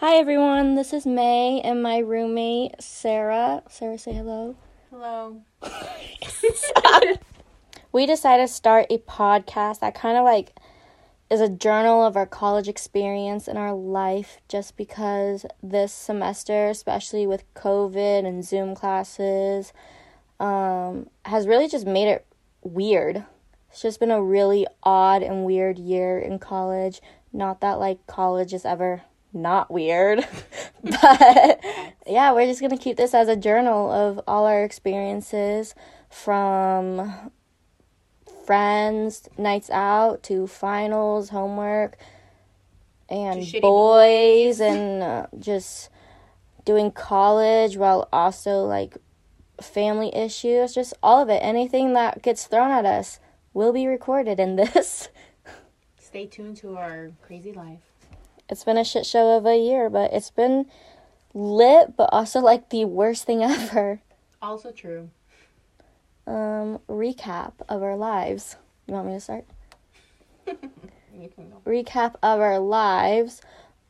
Hi everyone, this is May and my roommate Sarah. Sarah, say hello. Hello. we decided to start a podcast that kind of like is a journal of our college experience and our life just because this semester, especially with COVID and Zoom classes, um, has really just made it weird. It's just been a really odd and weird year in college. Not that like college is ever not weird, but yeah, we're just gonna keep this as a journal of all our experiences from friends, nights out to finals, homework, and boys, and uh, just doing college while also like family issues, just all of it. Anything that gets thrown at us will be recorded in this. Stay tuned to our crazy life. It's been a shit show of a year, but it's been lit, but also like the worst thing ever. Also true. Um, recap of our lives. You want me to start? You can go. recap of our lives.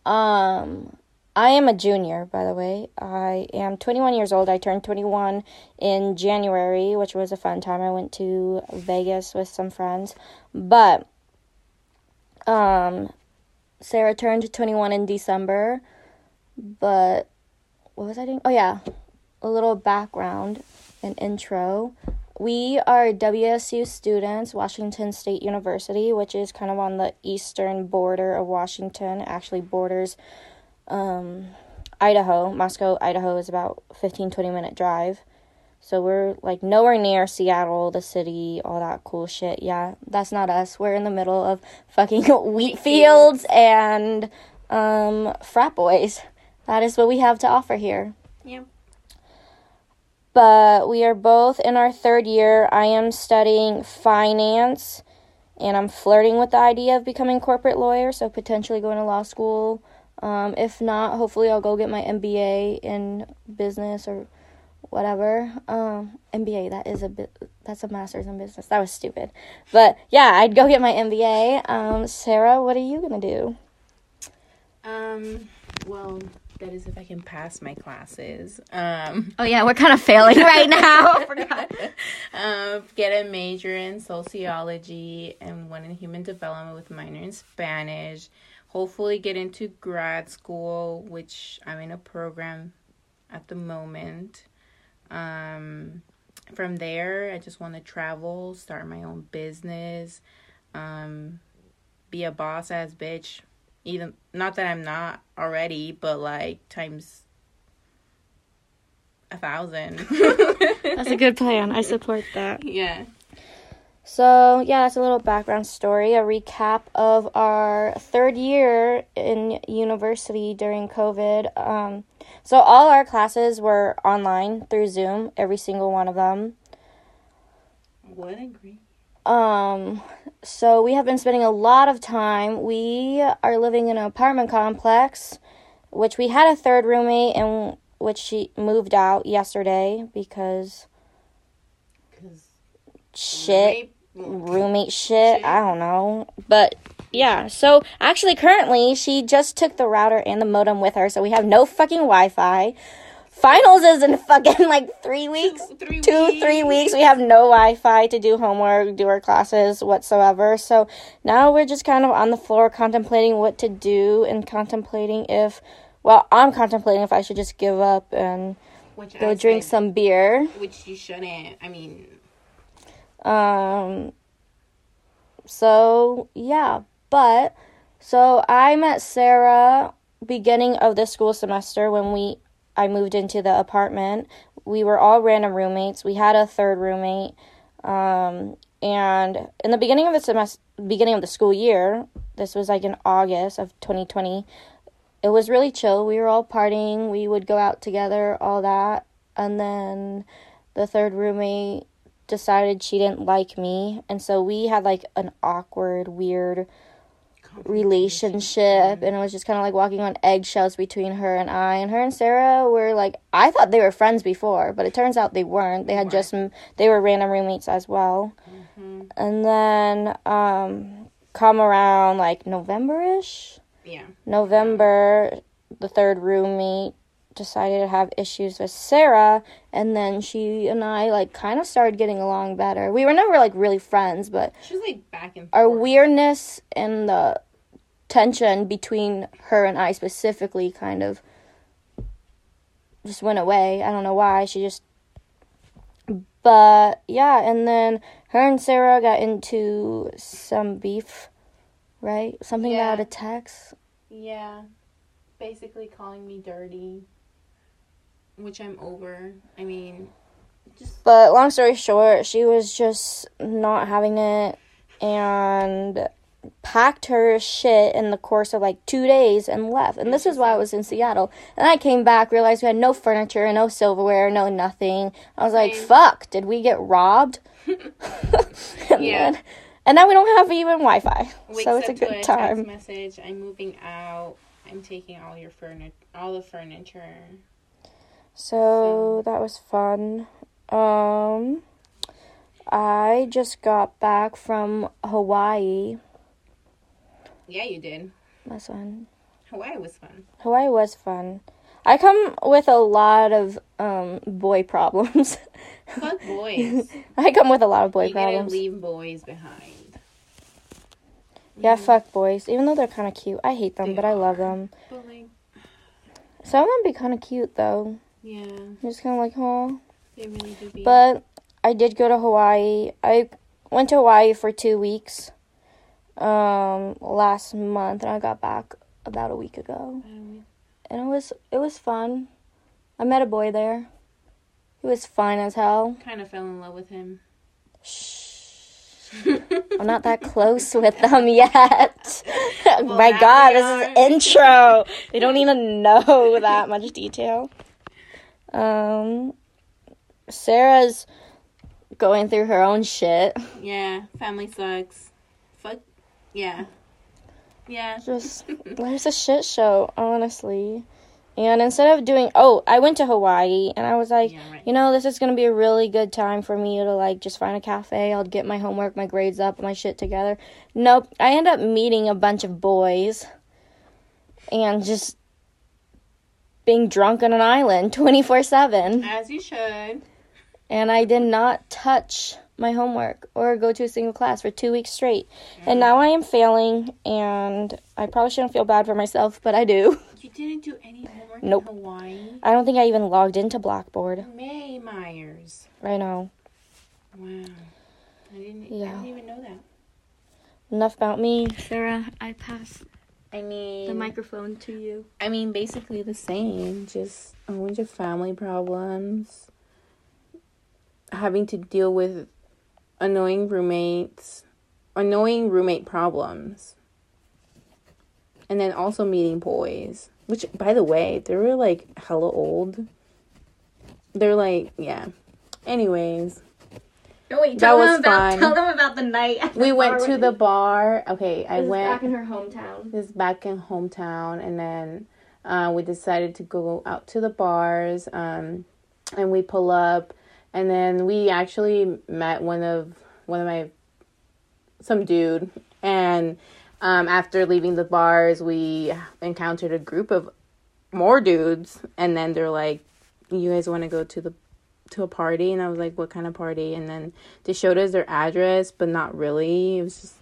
Um, I am a junior, by the way. I am 21 years old. I turned 21 in January, which was a fun time. I went to Vegas with some friends. But um, Sarah turned 21 in December. But what was I doing? Oh, yeah. A little background and intro. We are WSU students, Washington State University, which is kind of on the eastern border of Washington. Actually borders um, Idaho. Moscow, Idaho is about 15 20 minute drive. So we're like nowhere near Seattle, the city, all that cool shit. Yeah, that's not us. We're in the middle of fucking wheat fields and um, frat boys. That is what we have to offer here Yeah. but we are both in our third year. I am studying finance and I'm flirting with the idea of becoming corporate lawyer, so potentially going to law school. Um, if not, hopefully I'll go get my MBA in business or whatever. Um, MBA, that is a bit, that's a master's in business. That was stupid. But yeah, I'd go get my MBA. Um, Sarah, what are you going to do? Um. Well, that is if I can pass my classes. Um. Oh yeah, we're kind of failing right now. um, get a major in sociology and one in human development with minor in Spanish. Hopefully, get into grad school, which I'm in a program at the moment. Um, from there, I just want to travel, start my own business, um, be a boss ass bitch. Even not that I'm not already, but like times a thousand. That's a good plan. I support that. yeah. So, yeah, that's a little background story, a recap of our third year in university during COVID. Um, so, all our classes were online through Zoom, every single one of them. What agree? Um, so, we have been spending a lot of time. We are living in an apartment complex, which we had a third roommate, and which she moved out yesterday because Because shit. roommate shit. I don't know. But yeah, so actually, currently, she just took the router and the modem with her, so we have no fucking Wi Fi. Finals is in fucking like three weeks. three Two, three weeks. We have no Wi Fi to do homework, do our classes whatsoever. So now we're just kind of on the floor contemplating what to do and contemplating if, well, I'm contemplating if I should just give up and Which go I drink said- some beer. Which you shouldn't. I mean, Um so yeah, but so I met Sarah beginning of the school semester when we I moved into the apartment. We were all random roommates. We had a third roommate. Um and in the beginning of the semester beginning of the school year, this was like in August of 2020. It was really chill. We were all partying. We would go out together, all that. And then the third roommate decided she didn't like me and so we had like an awkward weird relationship and it was just kind of like walking on eggshells between her and I and her and Sarah were like I thought they were friends before but it turns out they weren't they had just they were random roommates as well and then um come around like November-ish yeah. November the third roommate decided to have issues with Sarah, and then she and I like kind of started getting along better. We were never like really friends, but She was like back and forth. our weirdness and the tension between her and I specifically kind of just went away. I don't know why. She just but yeah, and then her and Sarah got into some beef, right? Something Yeah. about a text. Yeah. Basically calling me dirty. Which I'm over. I mean, just But long story short, she was just not having it and packed her shit in the course of like two days and left. And this is why I was in Seattle. And I came back, realized we had no furniture, no silverware, no nothing. I was like, fuck, did we get robbed? and, Yeah. then- and now we don't have even Wi Fi. So it's a good a time. message. I'm moving out. I'm taking all your furniture, all the furniture. So that was fun. Um, I just got back from Hawaii. Yeah, you did. That's fun. Hawaii was fun. Hawaii was fun. I come with a lot of um, boy problems. Fuck boys. I come with a lot of boy you gotta leave boys behind. Yeah, fuck boys. Even though they're kind of cute, I hate them, They but I love them. But like, Some of them be kind of cute though. yeah, I'm just kind of like, oh. they really do be. But I did go to Hawaii. I went to Hawaii for two weeks um, last month, and I got back about a week ago. Um, And it was it was fun. I met a boy there. He was fine as hell. kind of fell in love with him. Shh. I'm not that close with them yet. My God, this is intro. They don't even know that much detail. Um, Sarah's going through her own shit. Yeah, family sucks. Yeah. Yeah. Just there's a shit show, honestly. And instead of doing, oh, I went to Hawaii, and I was like, Yeah, right. you know, this is gonna be a really good time for me to like just find a cafe. I'll get my homework, my grades up, my shit together. Nope, I end up meeting a bunch of boys, and just being drunk on an island twenty four seven. As you should. And I did not touch my homework or go to a single class for two weeks straight. And mm. now I am failing, and I probably shouldn't feel bad for myself, but I do. You didn't do any homework Nope. in Hawaii? I don't think I even logged into Blackboard. May Myers. I know. Wow. I didn't, I didn't even know that. Enough about me. Sarah, I pass I mean, the microphone to you. I mean, basically the same. Just a bunch of family problems. Having to deal with annoying roommates, annoying roommate problems. And then also meeting boys. Which, by the way, they were like hella old. They're like, yeah. Anyways, Oh wait, That tell was them about fun. tell them about the night. at we went bar to the me. bar. Okay, I is went. back in her hometown. this back in hometown and then uh, we decided to go out to the bars um, and we pull up and then we actually met one of one of my some dude. And um, after leaving the bars we encountered a group of more dudes. And then they're like you guys want to go to the to a party? And i was like what kind of party? And then they showed us their address but not really. It was just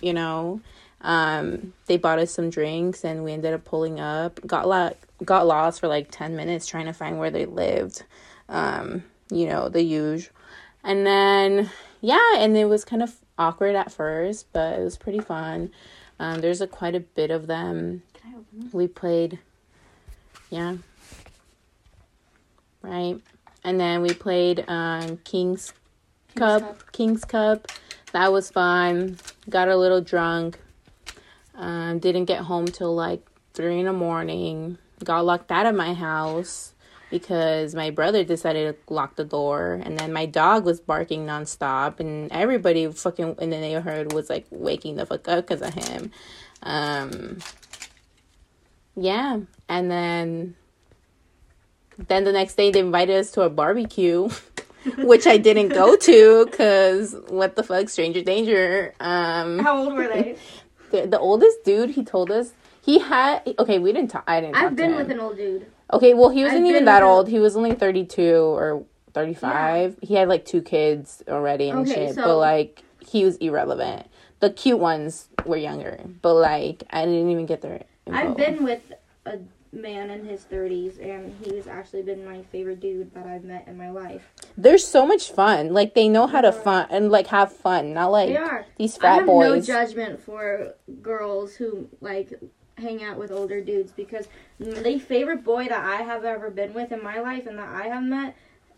you know um they bought us some drinks and we ended up pulling up. Got like got lost for like 10 minutes trying to find where they lived um you know the usual. And then yeah and it was kind of awkward at first but it was pretty fun. Um there's a quite a bit of them. Can I open we played yeah. Right. And then we played um king's cup, Cup. king's cup. That was fun. Got a little drunk. Um didn't get home till like three in the morning. Got locked out of my house because my brother decided to lock the door and then my dog was barking nonstop and everybody fucking in the neighborhood was like waking the fuck up because of him um yeah and then then the next day they invited us to a barbecue which i didn't go to because what the fuck stranger danger um How old were they? the, the oldest dude he told us He had okay. We didn't talk. I didn't. I've been with an old dude. Okay, well, he wasn't I've even that old. He was only 32 or 35. He had like two kids already and Okay, shit, so- but like he was irrelevant. The cute ones were younger, but like I didn't even get there. I've been with a man in his 30s, and he's actually been my favorite dude that I've met in my life. They're so much fun. Like they know how to fun and like have fun, not like these I frat have boys. no judgment for girls who like hang out with older dudes because the favorite boy that I have ever been with in my life and that I have met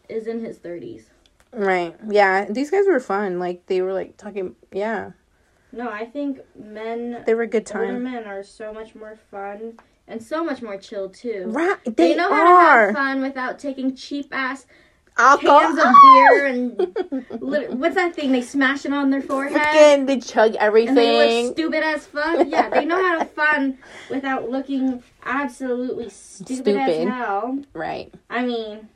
is in his 30s. right. Yeah, these guys were fun. Like they were like talking yeah. No, I think men, They were a good older men are so much more fun and so much more chill too. Right. They, They, know how to have fun without taking cheap ass Alcohol. cans of beer and lit- what's that thing they smash it on their forehead Freaking, they chug and they look everything. stupid as fuck. Yeah, they know how to fun without looking absolutely stupid, as hell. right. I mean,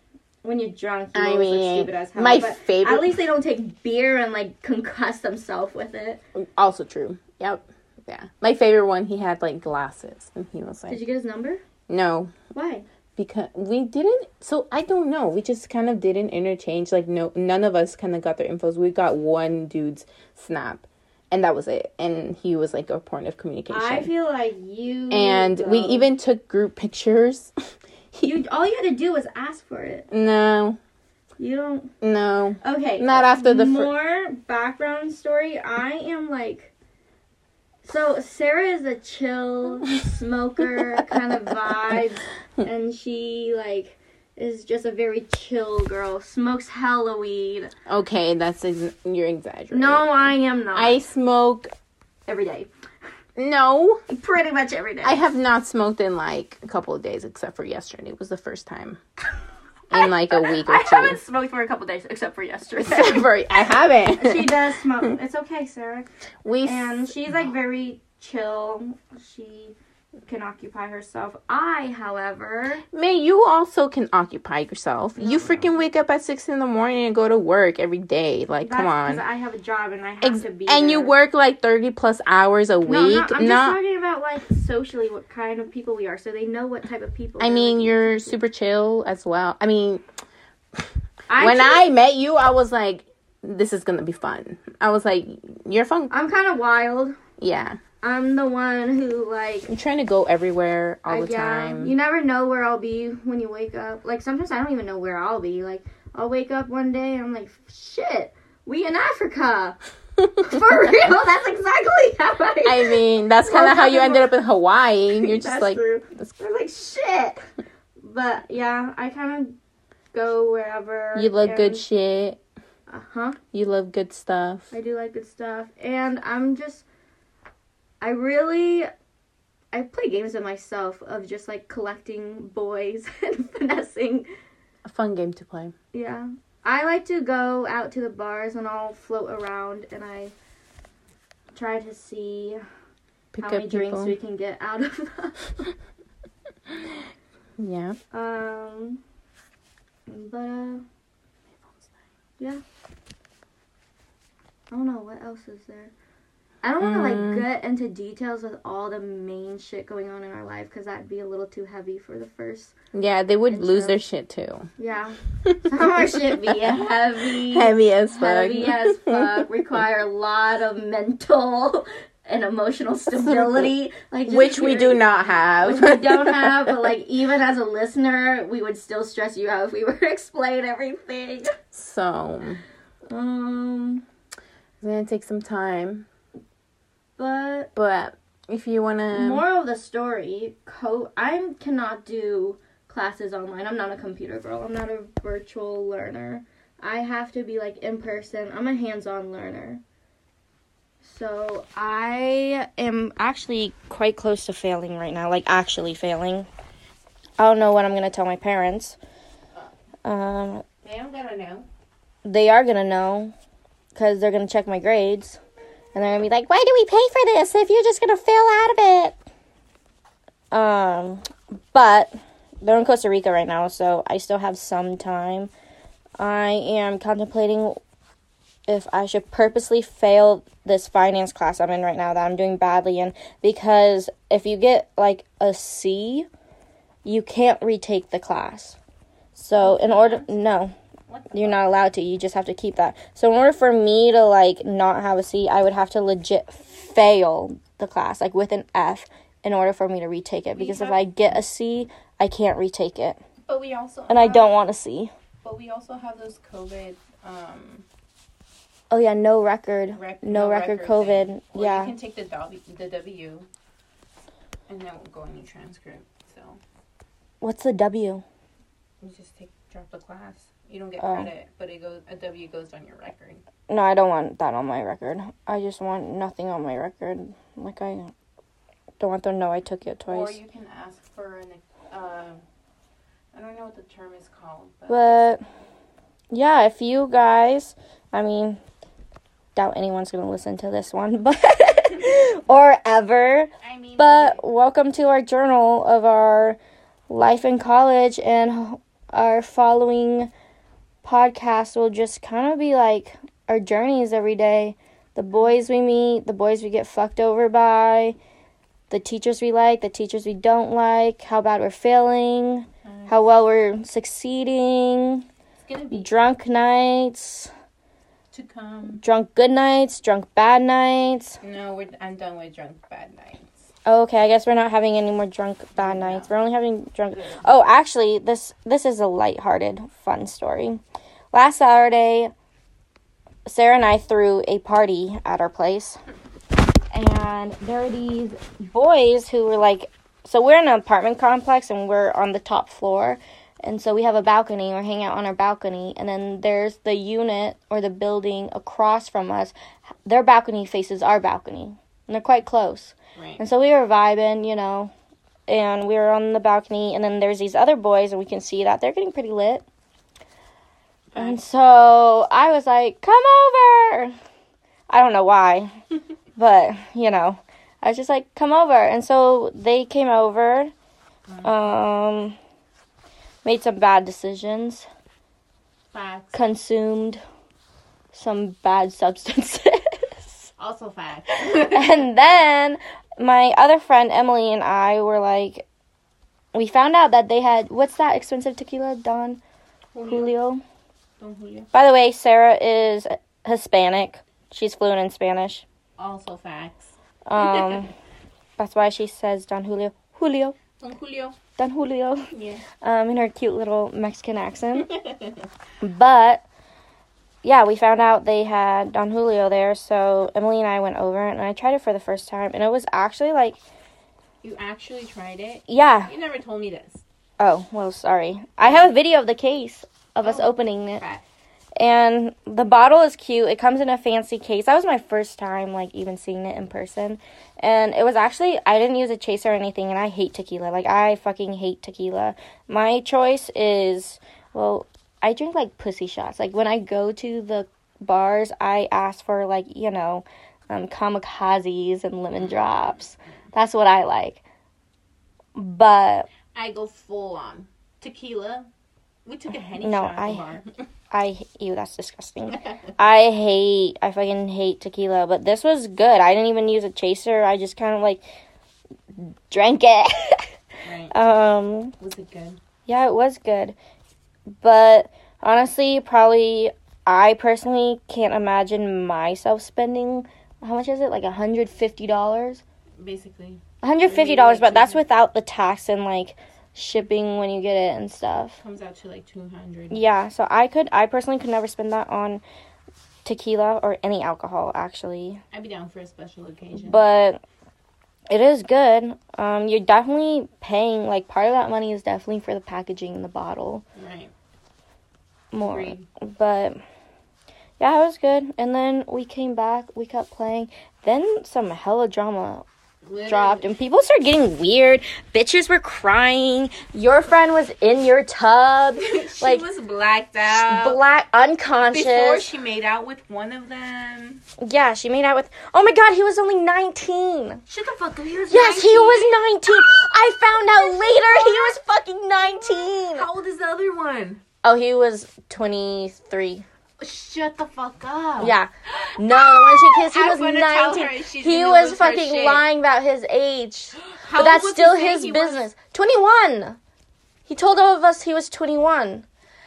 when you're drunk, you I mean, stupid as hell. my favorite- At least they don't take beer and like concuss themselves with it. Also true. Yep. Yeah. My favorite one, he had like glasses, and he was like. Did you get his number? "No, Why? Because we didn't." So I don't know. We just kind of didn't interchange. Like, no, none of us kind of got their infos. We got one dude's snap, and that was it. And he was like a point of communication. I feel like you and we even took group pictures. he, you all you had to do was ask for it. no, You don't. no, Okay. not after the. Fir- more background story. I am like. So Sarah is a chill smoker kind of vibe, and she like is just a very chill girl. Smokes hella weed. okay, that's ex- you're exaggerating. No, I am not. I smoke. every day, No, pretty much every day. I have not smoked in like a couple of days, except for yesterday. It was the first time in like a week or two. I two. haven't smoked for a couple days, except for yesterday. Except for- I haven't. she does smoke. It's okay, Sarah. we and she's like very chill. She can occupy herself. I, however, May you also can occupy yourself. No, you no. freaking wake up at six in the morning and go to work every day. Like, come on. I have a job and I have Ex- to be. and you work like thirty plus hours a No, week. not, I'm Not. just talking about like socially what kind of people we are, so they know what type of people. I mean, you're super chill as well. I mean, I when just- I met you, I was like, this is gonna be fun. I was like, you're fun. I'm kind of wild. Yeah, I'm the one who like. I'm trying to go everywhere all I- the yeah, time. You never know where I'll be when you wake up. Like sometimes I don't even know where I'll be. Like I'll wake up one day and I'm like, shit, we in Africa. For real, that's exactly how I. I mean, that's kind of how you ended up in Hawaii. And You're just like, true. that's- I'm like shit. But yeah, I kind of go wherever. you love good shit. Uh huh. You love good stuff. I do like good stuff, and I'm just. I really. I play games with myself of just like collecting boys and finessing. A fun game to play. Yeah. I like to go out to the bars and I'll float around and I try to see Pick how up many drinks people. we can get out of them. Yeah. Um, but uh, yeah. I don't know what else is there. I don't want to Mm. like get into details with all the main shit going on in our life because that'd be a little too heavy for the first. Yeah, they would lose their shit too. Yeah, some of our shit be heavy, Heavy as fuck. heavy as fuck. Require a lot of mental and emotional stability, like Which we do not have. which we don't have, but like even as a listener, we would still stress you out if we were to explain everything. so, Um, it's gonna take some time. But But if you wanna. moral of the story, co- I cannot do classes online. I'm not a computer girl. I'm not a virtual learner. I have to be like in person. I'm a hands-on learner. So I am actually quite close to failing right now, like actually failing. I don't know what I'm gonna tell my parents. Um, They don't gotta know. they are gonna know because they're gonna check my grades and they're gonna be like why do we pay for this if you're just gonna fail out of it? Um but they're in costa rica right now so i still have some time. I am contemplating if I should purposely fail this finance class I'm in right now that I'm doing badly in because if you get like a C, you can't retake the class. So in order no, you're not allowed to. You just have to keep that. So in order for me to like not have a C, I would have to legit fail the class like with an F in order for me to retake it because if I get a C, I can't retake it. But we also And I don't want a C. But we also have those COVID. Um, Oh yeah, no record. rec- no, record, thing. COVID. Well, yeah. You can take the W, the W, and that won't go in your transcript. So What's the W? you just take drop the class. You don't get Oh. credit, but it goes a W goes on your record. No, I don't want that on my record. I just want nothing on my record. Like I don't want them to know I took it twice. Or you can ask for an. Uh, I don't know what the term is called, but, But yeah, if you guys, I mean, doubt anyone's gonna listen to this one, but or ever. I mean, But welcome to our journal of our life in college, and our following podcast will just kind of be like our journeys every day. The boys we meet, the boys we get fucked over by, the teachers we like, the teachers we don't like, how bad we're failing, how well we're succeeding, it's gonna be drunk nights, to come. drunk good nights, drunk bad nights. No, we're, I'm done with drunk bad nights. Oh, okay, I guess we're not having any more drunk bad nights. We're only having drunk. Oh, actually, this this is a lighthearted, fun story. Last Saturday, Sarah and I threw a party at our place, and there were these boys who were like, so we're in an apartment complex and we're on the top floor, and so we have a balcony. We're hanging out on our balcony, and then there's the unit or the building across from us. Their balcony faces our balcony, and they're quite close. Right. And so we were vibing, you know, and we were on the balcony, and then there's these other boys, and we can see that they're getting pretty lit. And so I was like, come over. I don't know why, but, you know, I was just like, come over. And so they came over, um, made some bad decisions, Facts. consumed some bad substances. Also facts. and then my other friend Emily and I were like, we found out that they had what's that expensive tequila, Don Julio. Don Julio. By the way, Sarah is Hispanic. She's fluent in Spanish. Also facts. Um, that's why she says Don Julio, Julio, Don Julio. Don Julio, Yeah. um, in her cute little Mexican accent. But yeah, we found out they had Don Julio there, so Emily and I went over and I tried it for the first time, and it was actually like, you actually tried it? yeah. You never told me this. Oh well, sorry. I have a video of the case of us Oh. opening it, Fact. and the bottle is cute. It comes in a fancy case. That was my first time like even seeing it in person, and it was actually I didn't use a chaser or anything, and I hate tequila. Like I fucking hate tequila. My choice is well, I drink like pussy shots. Like when I go to the bars, I ask for like you know, um, kamikazes and lemon drops. That's what I like. But I go full on. Tequila. We took a henny No, shot I-. I ew, that's disgusting. I hate, I fucking hate tequila, but this was good. I didn't even use a chaser. I just kind of like drank it. right. um, Was it good? yeah, it was good, but honestly, probably I personally can't imagine myself spending how much is it? Like a hundred fifty dollars. Basically. $150, like but that's without the tax and like shipping when you get it and stuff. Comes out to like 200. Yeah, so I could, I personally could never spend that on tequila or any alcohol, actually. I'd be down for a special occasion. But it is good. Um, you're definitely paying, like, part of that money is definitely for the packaging and the bottle right. More. But yeah, it was good. And then we came back, we kept playing. Then some hella drama dropped and people started getting weird. Bitches were crying. Your friend was in your tub, she like was blacked out. black, unconscious. Before she made out with one of them. Yeah, she made out with. Oh my god, he was only 19. Shut the fuck up. He was Yes, he was 19. I found out later he was fucking 19. How old is the other one? Oh, he was 23. Shut the fuck up. Yeah. No, the one she kissed, he I'm was 19. He was fucking lying about his age. How but that's still his he was? business. 21. He told all of us he was 21.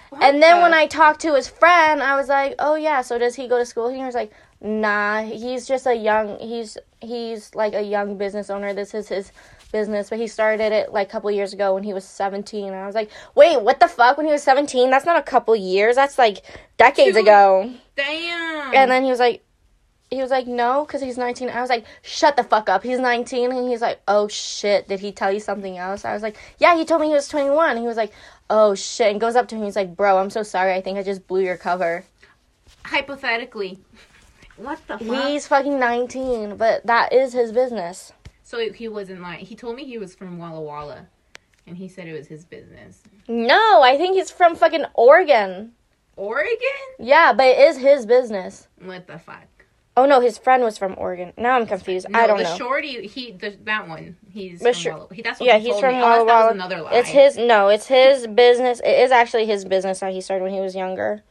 What and then when I talked to his friend, I was like, "Oh yeah, so does he go to school?" He was like, "Nah, he's just a young he's he's like a young business owner. This is his business, but he started it like a couple years ago when he was 17." And I was like, "Wait, what the fuck? When he was 17? That's not a couple years. That's like decades Two- ago." Damn. And then he was like, he was like, no, because he's 19. I was like, shut the fuck up. He's 19. And he's like, oh shit. Did he tell you something else? I was like, yeah, he told me he was 21. And he was like, oh shit. And goes up to him. He's like, bro, I'm so sorry. I think I just blew your cover. hypothetically, what the fuck? He's fucking 19, but that is his business. So he wasn't lying. He told me he was from Walla Walla, and he said it was his business. No, I think he's from fucking Oregon. Oregon? Yeah, but it is his business. What the fuck? Oh no, his friend was from Oregon. Now I'm confused. No, I don't the know. shorty, he the, that one. He's from shor- Walla. He, that's what yeah, he he's from me. Walla that was Walla. another lie. It's his no, it's his business. It is actually his business that he started when he was younger.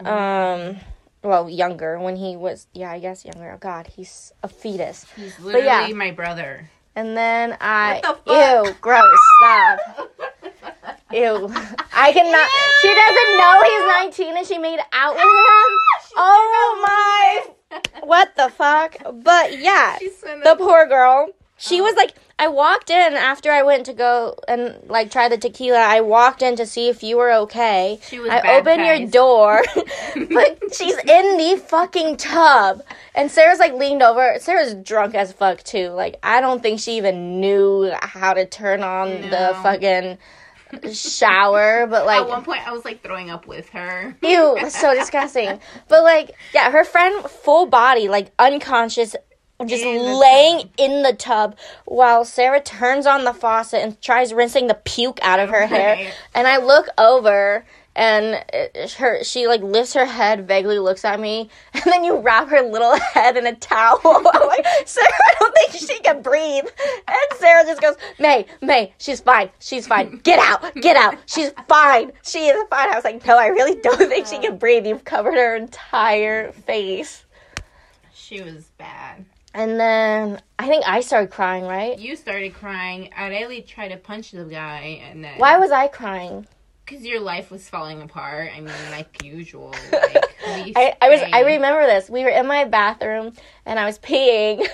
Um, well, younger when he was yeah, I guess younger. Oh God, he's a fetus. He's literally yeah. my brother. And then I What the fuck? ew, gross, stop. Ew, I cannot. She doesn't know he's 19 and she made out with him. Oh my, what the fuck? But yeah, the poor girl. She oh. was like, I walked in after I went to go and like try the tequila. I walked in to see if you were okay. She was I opened your door, but she's in the fucking tub, and Sarah's like leaned over. Sarah's drunk as fuck too. Like I don't think she even knew how to turn on the fucking shower. But like At one point, I was like throwing up with her. Ew, so disgusting. But like, yeah, her friend full body, like unconscious, just In the laying in the tub while Sarah turns on the faucet and tries rinsing the puke out of her hair. And I look over and it, her she like lifts her head, vaguely looks at me, and then you wrap her little head in a towel. I'm like, Sarah, I don't think she can breathe. And Sarah just goes, May, May, she's fine, she's fine. Get out, get out. She's fine, she is fine. I was like, no, I really don't think she can breathe. You've covered her entire face. She was bad. And then I think I started crying, right? You started crying. Areli tried to punch the guy, and then Why was I crying? Because your life was falling apart. I mean, like usual. Like, I, I was I remember this. We were in my bathroom and I was peeing.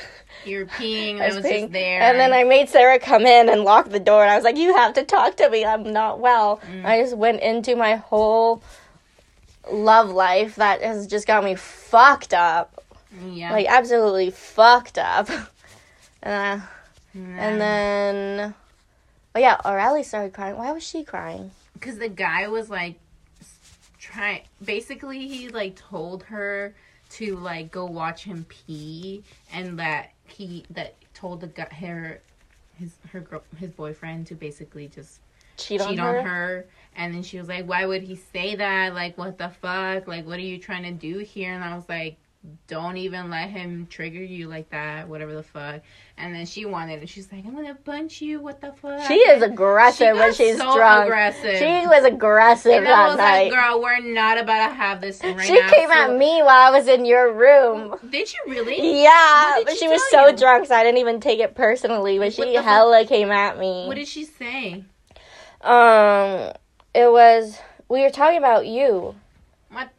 You were peeing. I I was was peeing. just there. And then I made Sarah come in and lock the door and I was like, You have to talk to me. I'm not well. Mm. I just went into my whole love life that has just got me fucked up. Yeah. Like absolutely fucked up. And, uh, and and then Oh yeah, O'Reilly started crying. Why was she crying? because the guy was like trying basically he like told her to like go watch him pee and that he that told the guy her his her girl his boyfriend to basically just Cheat, cheat on her? on her and then she was like why would he say that like what the fuck like what are you trying to do here and i was like don't even let him trigger you like that whatever the fuck and then she wanted it she's like i'm gonna punch you what the fuck She is aggressive She when she's so drunk. aggressive. She was aggressive and I that was night. like, girl, we're not about to have this right she now. came so- at me while I was in your room. Did you really? Yeah, but she she was so you? drunk, so I didn't even take it personally. But she the fuck? hella came at me. What did she say? um, it was we were talking about you. What?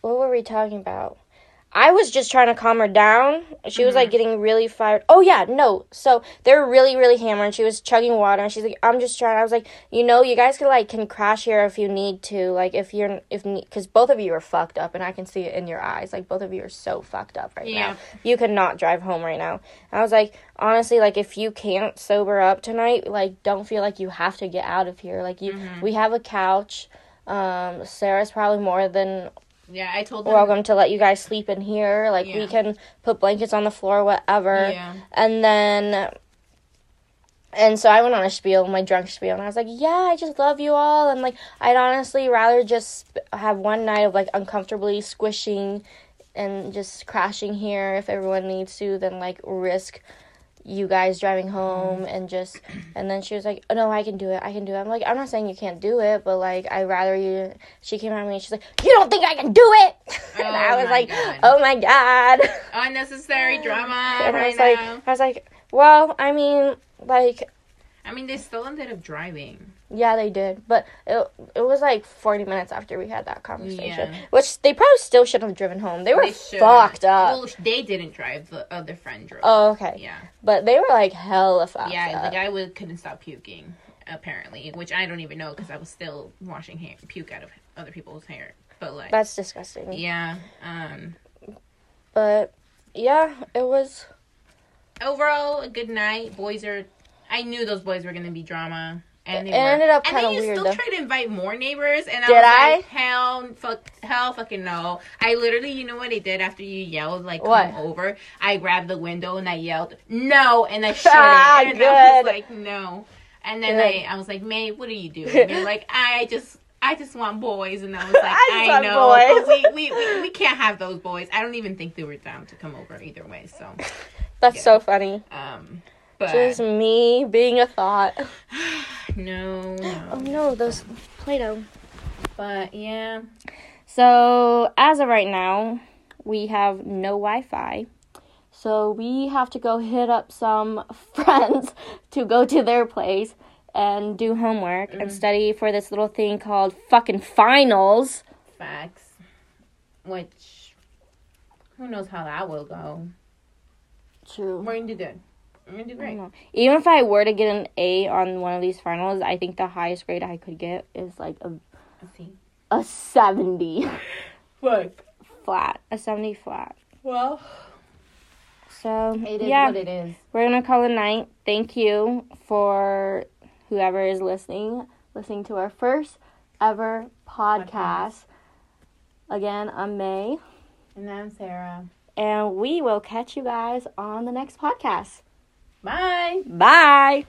What were we talking about? I was just trying to calm her down. She was Mm-hmm. like getting really fired. Oh yeah, no. So they were really, really hammered. She was chugging water, and she's like, "I'm just trying." I was like, "You know, you guys can like can crash here if you need to. Like if you're if because both of you are fucked up, and I can see it in your eyes. Like both of you are so fucked up right Yeah. now. You could not drive home right now." I was like, honestly, like if you can't sober up tonight, like don't feel like you have to get out of here. Like you, Mm-hmm. we have a couch. Um, Sarah's probably more than Yeah, I told them. We're welcome to let you guys sleep in here. Like we can put blankets on the floor, whatever. Yeah. And then and so I went on a spiel, my drunk spiel, and I was like, "Yeah, I just love you all, and like I'd honestly rather just have one night of like uncomfortably squishing and just crashing here if everyone needs to, than like risk you guys driving home mm-hmm. and just and then she was like oh no i can do it. I can do it. I'm like i'm not saying you can't do it but like i rather you she came at me and she's like you don't think i can do it? And Oh i was like God. oh my god. Unnecessary drama and i right was like i was like well i mean like I mean, they still ended up driving. Yeah they did but it, it was like 40 minutes after we had that conversation Yeah. which they probably still should have driven home they were They fucked up Well, they didn't drive. The other friend drove. oh okay Yeah. but they were like hella fucked Yeah, up. the guy was, couldn't stop puking, apparently, which I don't even know because I was still washing hair, puke out of other people's hair. But like, that's disgusting yeah. Um. but yeah it was Overall, a good night. Boys are. I knew those boys were gonna be drama. It ended up kinda weird. And then you still though. try to invite more neighbors, and I Did was I? like, hell, fuck, hell, fucking no. I literally, you know what I did after you yelled, like, What? come over. I grabbed the window and I yelled, no, and I shut Ah, it, and I was like, no. And then Good. I, I was like, May, what are you doing? And you're like, I just. I just want boys, and I was like, I I, want know, we, we, we, we can't have those boys. I don't even think they were down to come over either way. So, that's Yeah. so funny um, but just me being a thought no, oh no. those play-doh But yeah, so as of right now we have no wi-fi so we have to go hit up some friends to go to their place and do homework and mm. study for this little thing called fucking finals facts. Which, who knows how that will go? true We're gonna do good. We're gonna do great. Even if I were to get an A on one of these finals, I think the highest grade I could get is like a C. a 70 Fuck. flat. A 70 flat. Well, So, it is yeah, what it is. we're going to call it night. Thank you for whoever is listening, listening to our first ever podcast. Podcast. Again, I'm May, And I'm Sarah. and we will catch you guys on the next podcast. Bye. Bye.